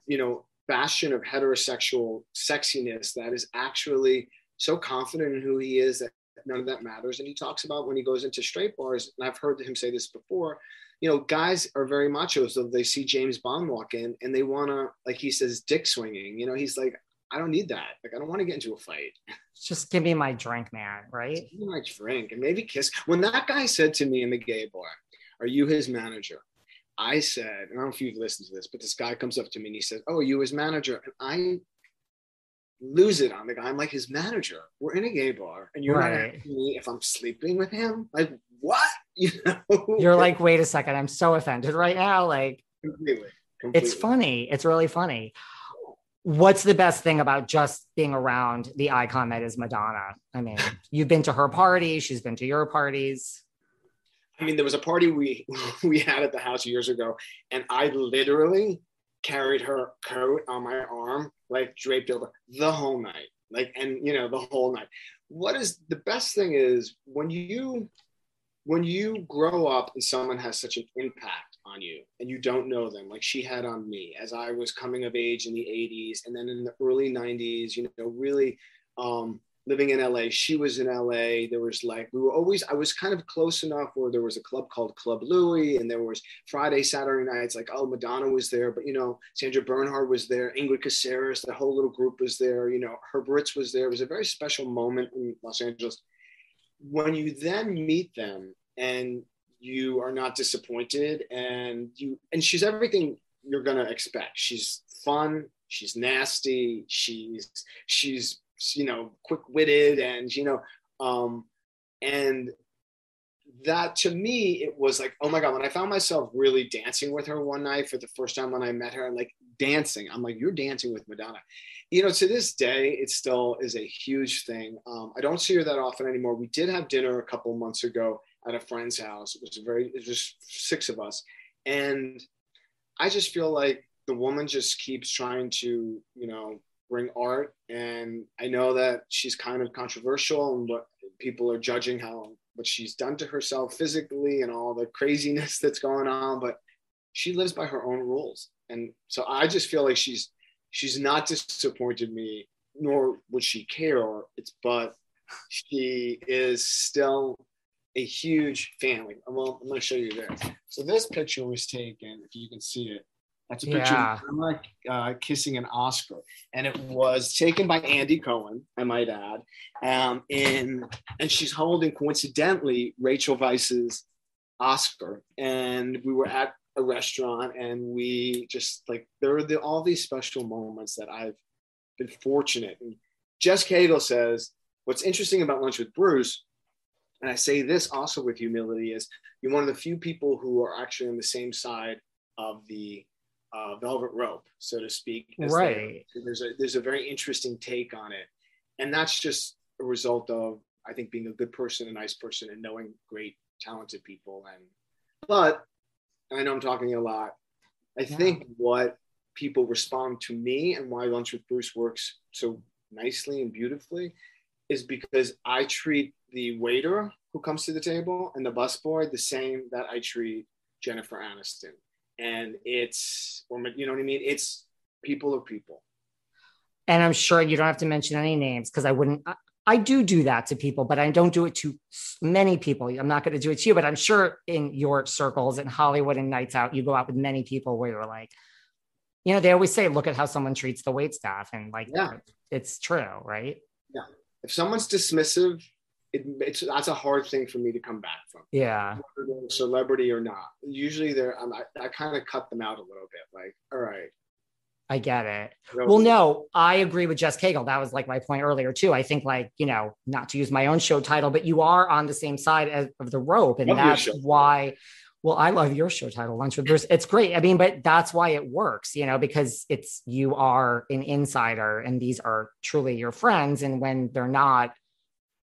you know, bastion of heterosexual sexiness that is actually so confident in who he is that none of that matters. And he talks about when he goes into straight bars, and I've heard him say this before. You know, guys are very macho, so they see James Bond walk in and they want to, like he says, dick swinging. You know, he's like, I don't need that. Like, I don't want to get into a fight. [laughs] Just give me my drink, man. Right? Give me my drink and maybe kiss. When that guy said to me in the gay bar, "Are you his manager?" I said, I don't know if you've listened to this, but this guy comes up to me and he says, "Oh, you his manager?" And I lose it on the guy. I'm like his manager. We're in a gay bar, and you're Right. not asking me if I'm sleeping with him. Like what? [laughs] You know? You're like, wait a second, I'm so offended right now. Like, completely. completely. it's funny. It's really funny. What's the best thing about just being around the icon that is Madonna? I mean, you've been to her party, she's been to your parties. I mean, there was a party we [laughs] we had at the house years ago, and I literally carried her coat on my arm, like draped over the whole night, like, and you know, the whole night. What is the best thing is when you when you grow up and someone has such an impact on you and you don't know them, like she had on me as I was coming of age in the 80s and then in the early 90s, you know, really um, living in LA. She was in LA. There was like, we were always, I was kind of close enough where there was a club called Club Louie and there was Friday, Saturday nights, like, oh, Madonna was there, but you know, Sandra Bernhard was there, Ingrid Casares, the whole little group was there, you know, Herb Ritts was there. It was a very special moment in Los Angeles. When you then meet them and you are not disappointed and you, and she's everything you're going to expect. She's fun. She's nasty. She's, she's, you know, quick witted and, you know, um, and that to me, it was like, oh my God, when I found myself really dancing with her one night for the first time when I met her, like dancing, I'm like, you're dancing with Madonna. You know, to this day, it still is a huge thing. Um, I don't see her that often anymore. We did have dinner a couple months ago at a friend's house. It was very, it was just six of us. And I just feel like the woman just keeps trying to, you know, bring art. And I know that she's kind of controversial and what people are judging how what she's done to herself physically and all the craziness [laughs] that's going on, but she lives by her own rules. And so I just feel like she's she's not disappointed me, nor would she care. It's but she is still a huge family. Well, I'm going to show you this. So this picture was taken, if you can see it. That's a picture Yeah. of Emma uh, kissing an Oscar, and it was taken by Andy Cohen, I might add. Um, in and she's holding coincidentally Rachel Weisz's Oscar, and we were at a restaurant, and we just like there are the, all these special moments that I've been fortunate. And Jess Cagle says, "What's interesting about Lunch with Bruce." And I say this also with humility is you're one of the few people who are actually on the same side of the uh, velvet rope, so to speak. Right. There's a there's a very interesting take on it, and that's just a result of I think being a good person, a nice person, and knowing great talented people. And but and I know I'm talking a lot. I Yeah. think what people respond to me and why Lunch with Bruce works so nicely and beautifully is because I treat the waiter who comes to the table and the busboy the same that I treat Jennifer Aniston. And it's, or you know what I mean? It's people are people. and I'm sure you don't have to mention any names because I wouldn't. I, I do do that to people, but I don't do it to many people. I'm not going to do it to you, but I'm sure in your circles in Hollywood and nights out, you go out with many people where you're like, you know, they always say, look at how someone treats the wait staff, and like, Yeah. it's true, right? Yeah. If someone's dismissive, it, it's that's a hard thing for me to come back from. Yeah, whether they're a celebrity or not. Usually, they're I'm, I, I kind of cut them out a little bit. Like, all right. I get it. Well, no, I agree with Jess Cagle. That was like my point earlier too. I think like, you know, not to use my own show title, but you are on the same side as, of the rope. And Love that's why, well, I love your show title, Lunch with Bruce. It's great. I mean, but that's why it works, you know, because it's, you are an insider and these are truly your friends. And when they're not,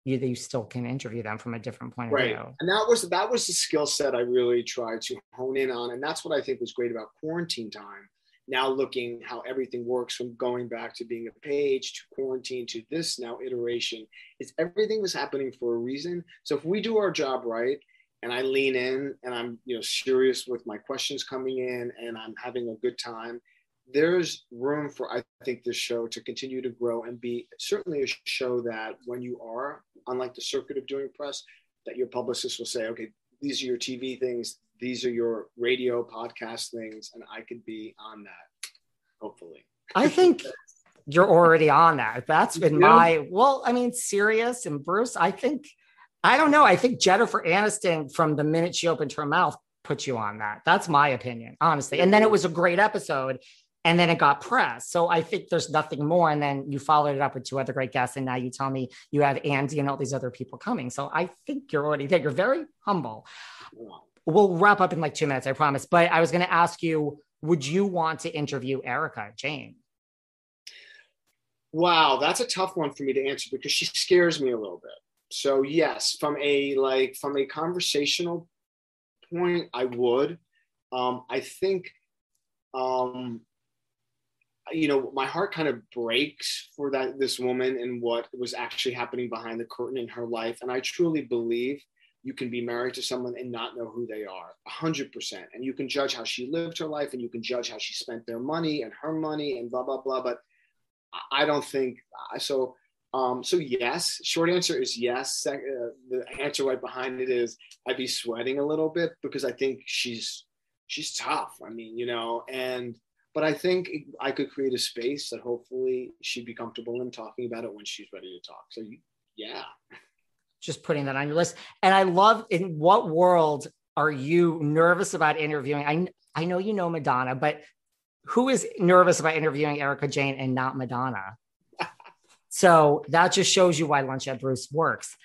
you, you still can interview them from a different point right. of view. And that was that was the skill set I really tried to hone in on, and that's what I think was great about quarantine time. Now looking how everything works from going back to being a page to quarantine to this now iteration is everything was happening for a reason. So if we do our job right and I lean in and I'm you know serious with my questions coming in and I'm having a good time, there's room for I think this show to continue to grow and be certainly a show that when you are unlike the circuit of doing press, that your publicist will say, okay, these are your TV things, these are your radio podcast things, and I could be on that, hopefully. I think you're already on that. That's been yeah. my well, I mean, serious and Bruce, I think I don't know. I think Jennifer Aniston, from the minute she opened her mouth, put you on that. That's my opinion, honestly. And then it was a great episode and then it got press. So I think there's nothing more. And then you followed it up with two other great guests, and now you tell me you have Andy and all these other people coming. So I think you're already there. You're very humble. We'll wrap up in like two minutes, I promise. But I was going to ask you, would you want to interview Erika Jayne? Wow, that's a tough one for me to answer because she scares me a little bit. So yes, from a like from a conversational point, I would. Um, I think um, you know my heart kind of breaks for that this woman and what was actually happening behind the curtain in her life. And i truly believe you can be married to someone and not know who they are 100% and you can judge how she lived her life and you can judge how she spent their money and her money and blah blah blah. But i don't think so um, so yes short answer is yes. Uh, the answer right behind it is i'd be sweating a little bit because i think she's she's tough. I mean you know and but I think I could create a space that hopefully she'd be comfortable in talking about it when she's ready to talk. So yeah. Just putting that on your list. And I love in what world are you nervous about interviewing? I I know you know Madonna, but who is nervous about interviewing Erika Jayne and not Madonna? [laughs] so that just shows you why Lunch at Bruce works.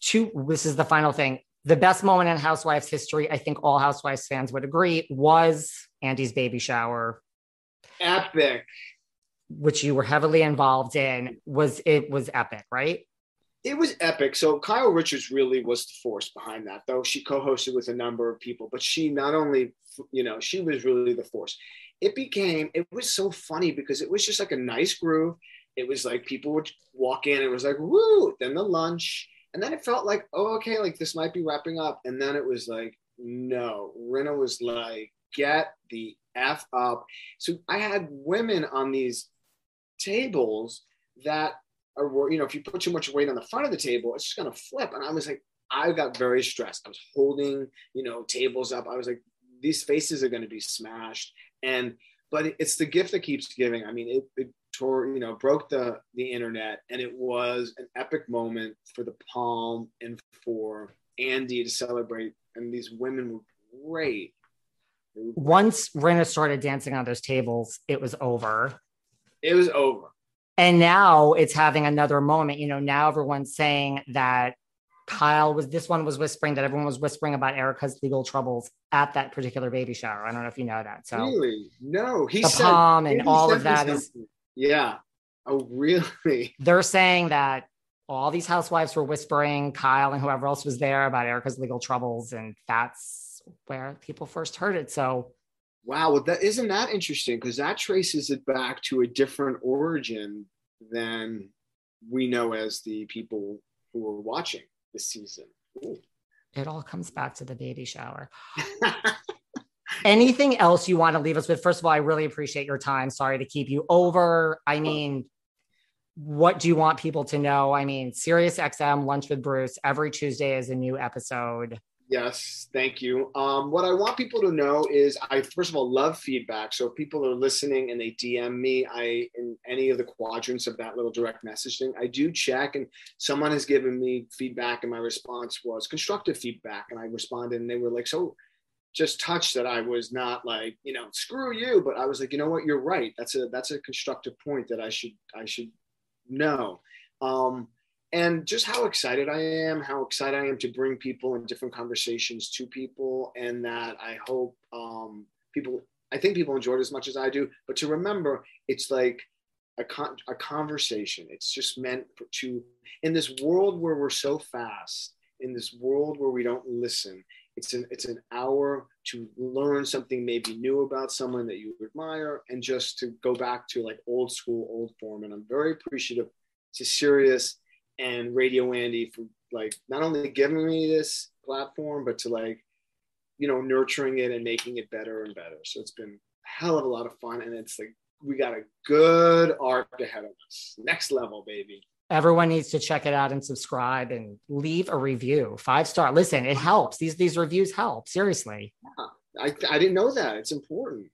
Two, this is the final thing. The best moment in Housewives history, I think all Housewives fans would agree, was Andy's baby shower. Epic. Which you were heavily involved in. Was it was epic, right? It was epic. So Kyle Richards really was the force behind that, though she co-hosted with a number of people, but she not only, you know, she was really the force. It became, it was so funny because it was just like a nice groove. It was like people would walk in, it was like, woo, then the lunch. And then it felt like, oh, okay, like this might be wrapping up. And then it was like, no, Rinna was like, get the F up. So I had women on these tables that are, you know, if you put too much weight on the front of the table, it's just going to flip. And I was like, I got very stressed. I was holding, you know, tables up. I was like, these faces are going to be smashed. And, but it's the gift that keeps giving. I mean, it, it tore, you know, broke the, the internet and it was an epic moment for the Palm and for Andy to celebrate. And these women were great once Rinna started dancing on those tables, it was over. It was over. And now it's having another moment. You know, now everyone's saying that Kyle was this one was whispering that everyone was whispering about Erika's legal troubles at that particular baby shower. I don't know if you know that. So really, no, he the said, palm and all of that is yeah. Oh, really? [laughs] They're saying that all these housewives were whispering Kyle and whoever else was there about Erika's legal troubles, and that's where people first heard it. So, wow, well, that isn't that interesting because that traces it back to a different origin than we know as the people who are watching this season. Ooh. It all comes back to the baby shower. [laughs] Anything else you want to leave us with? First of all, I really appreciate your time. Sorry to keep you over. I mean, what do you want people to know? I mean, Sirius XM Lunch with Bruce every Tuesday is a new episode. Yes, thank you. Um, what I want people to know is I first of all love feedback. So if people are listening and they DM me, I in any of the quadrants of that little direct message thing, I do check. And someone has given me feedback, and my response was constructive feedback, and I responded, and they were like, "So." just touched that I was not like, you know, screw you, but I was like, you know what, you're right. That's a that's a constructive point that I should I should know. Um, and just how excited I am, how excited I am to bring people in different conversations to people, and that I hope um, people, I think people enjoy it as much as I do. But to remember, it's like a, con- a conversation. It's just meant to, in this world where we're so fast, in this world where we don't listen, it's an it's an hour to learn something maybe new about someone that you admire, and just to go back to like old school, old form. And I'm very appreciative to Sirius and Radio Andy for like not only giving me this platform, but to like, you know, nurturing it and making it better and better. So it's been hell of a lot of fun, and it's like we got a good arc ahead of us. Next level, baby. Everyone needs to check it out and subscribe and leave a review. Five star. Listen, it helps. These these reviews help. Seriously. Yeah. I, I didn't know that. It's important.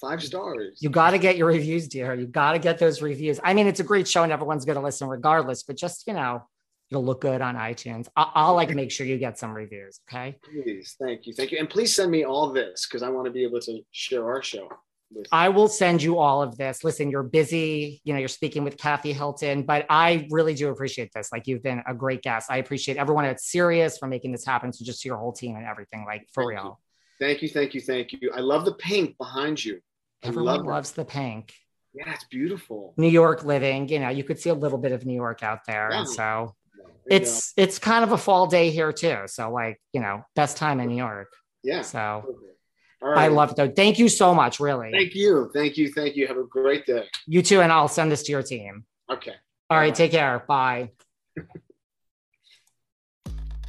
Five stars. You got to get your reviews, dear. You got to get those reviews. I mean, it's a great show and everyone's going to listen regardless, but just, you know, you'll look good on iTunes. I'll, I'll like make sure you get some reviews. Okay. Please. Thank you. Thank you. And please send me all this because I want to be able to share our show. I will send you all of this. Listen, you're busy, you know, you're speaking with Kathy Hilton, but I really do appreciate this. Like you've been a great guest. I appreciate everyone at Sirius for making this happen. So just your whole team and everything, like for Thank real. you. Thank you, thank you, thank you. I love the pink behind you. Everyone love loves the pink. Yeah, it's beautiful. New York living, you know, you could see a little bit of New York out there. And so it's it's kind of a fall day here too. So like, you know, best time in New York. yeah. So perfect. All right. I love it though. Thank you so much, really. Thank you, thank you, thank you. Have a great day. You too, and I'll send this to your team. Okay. All right, Bye-bye. take care. Bye. [laughs]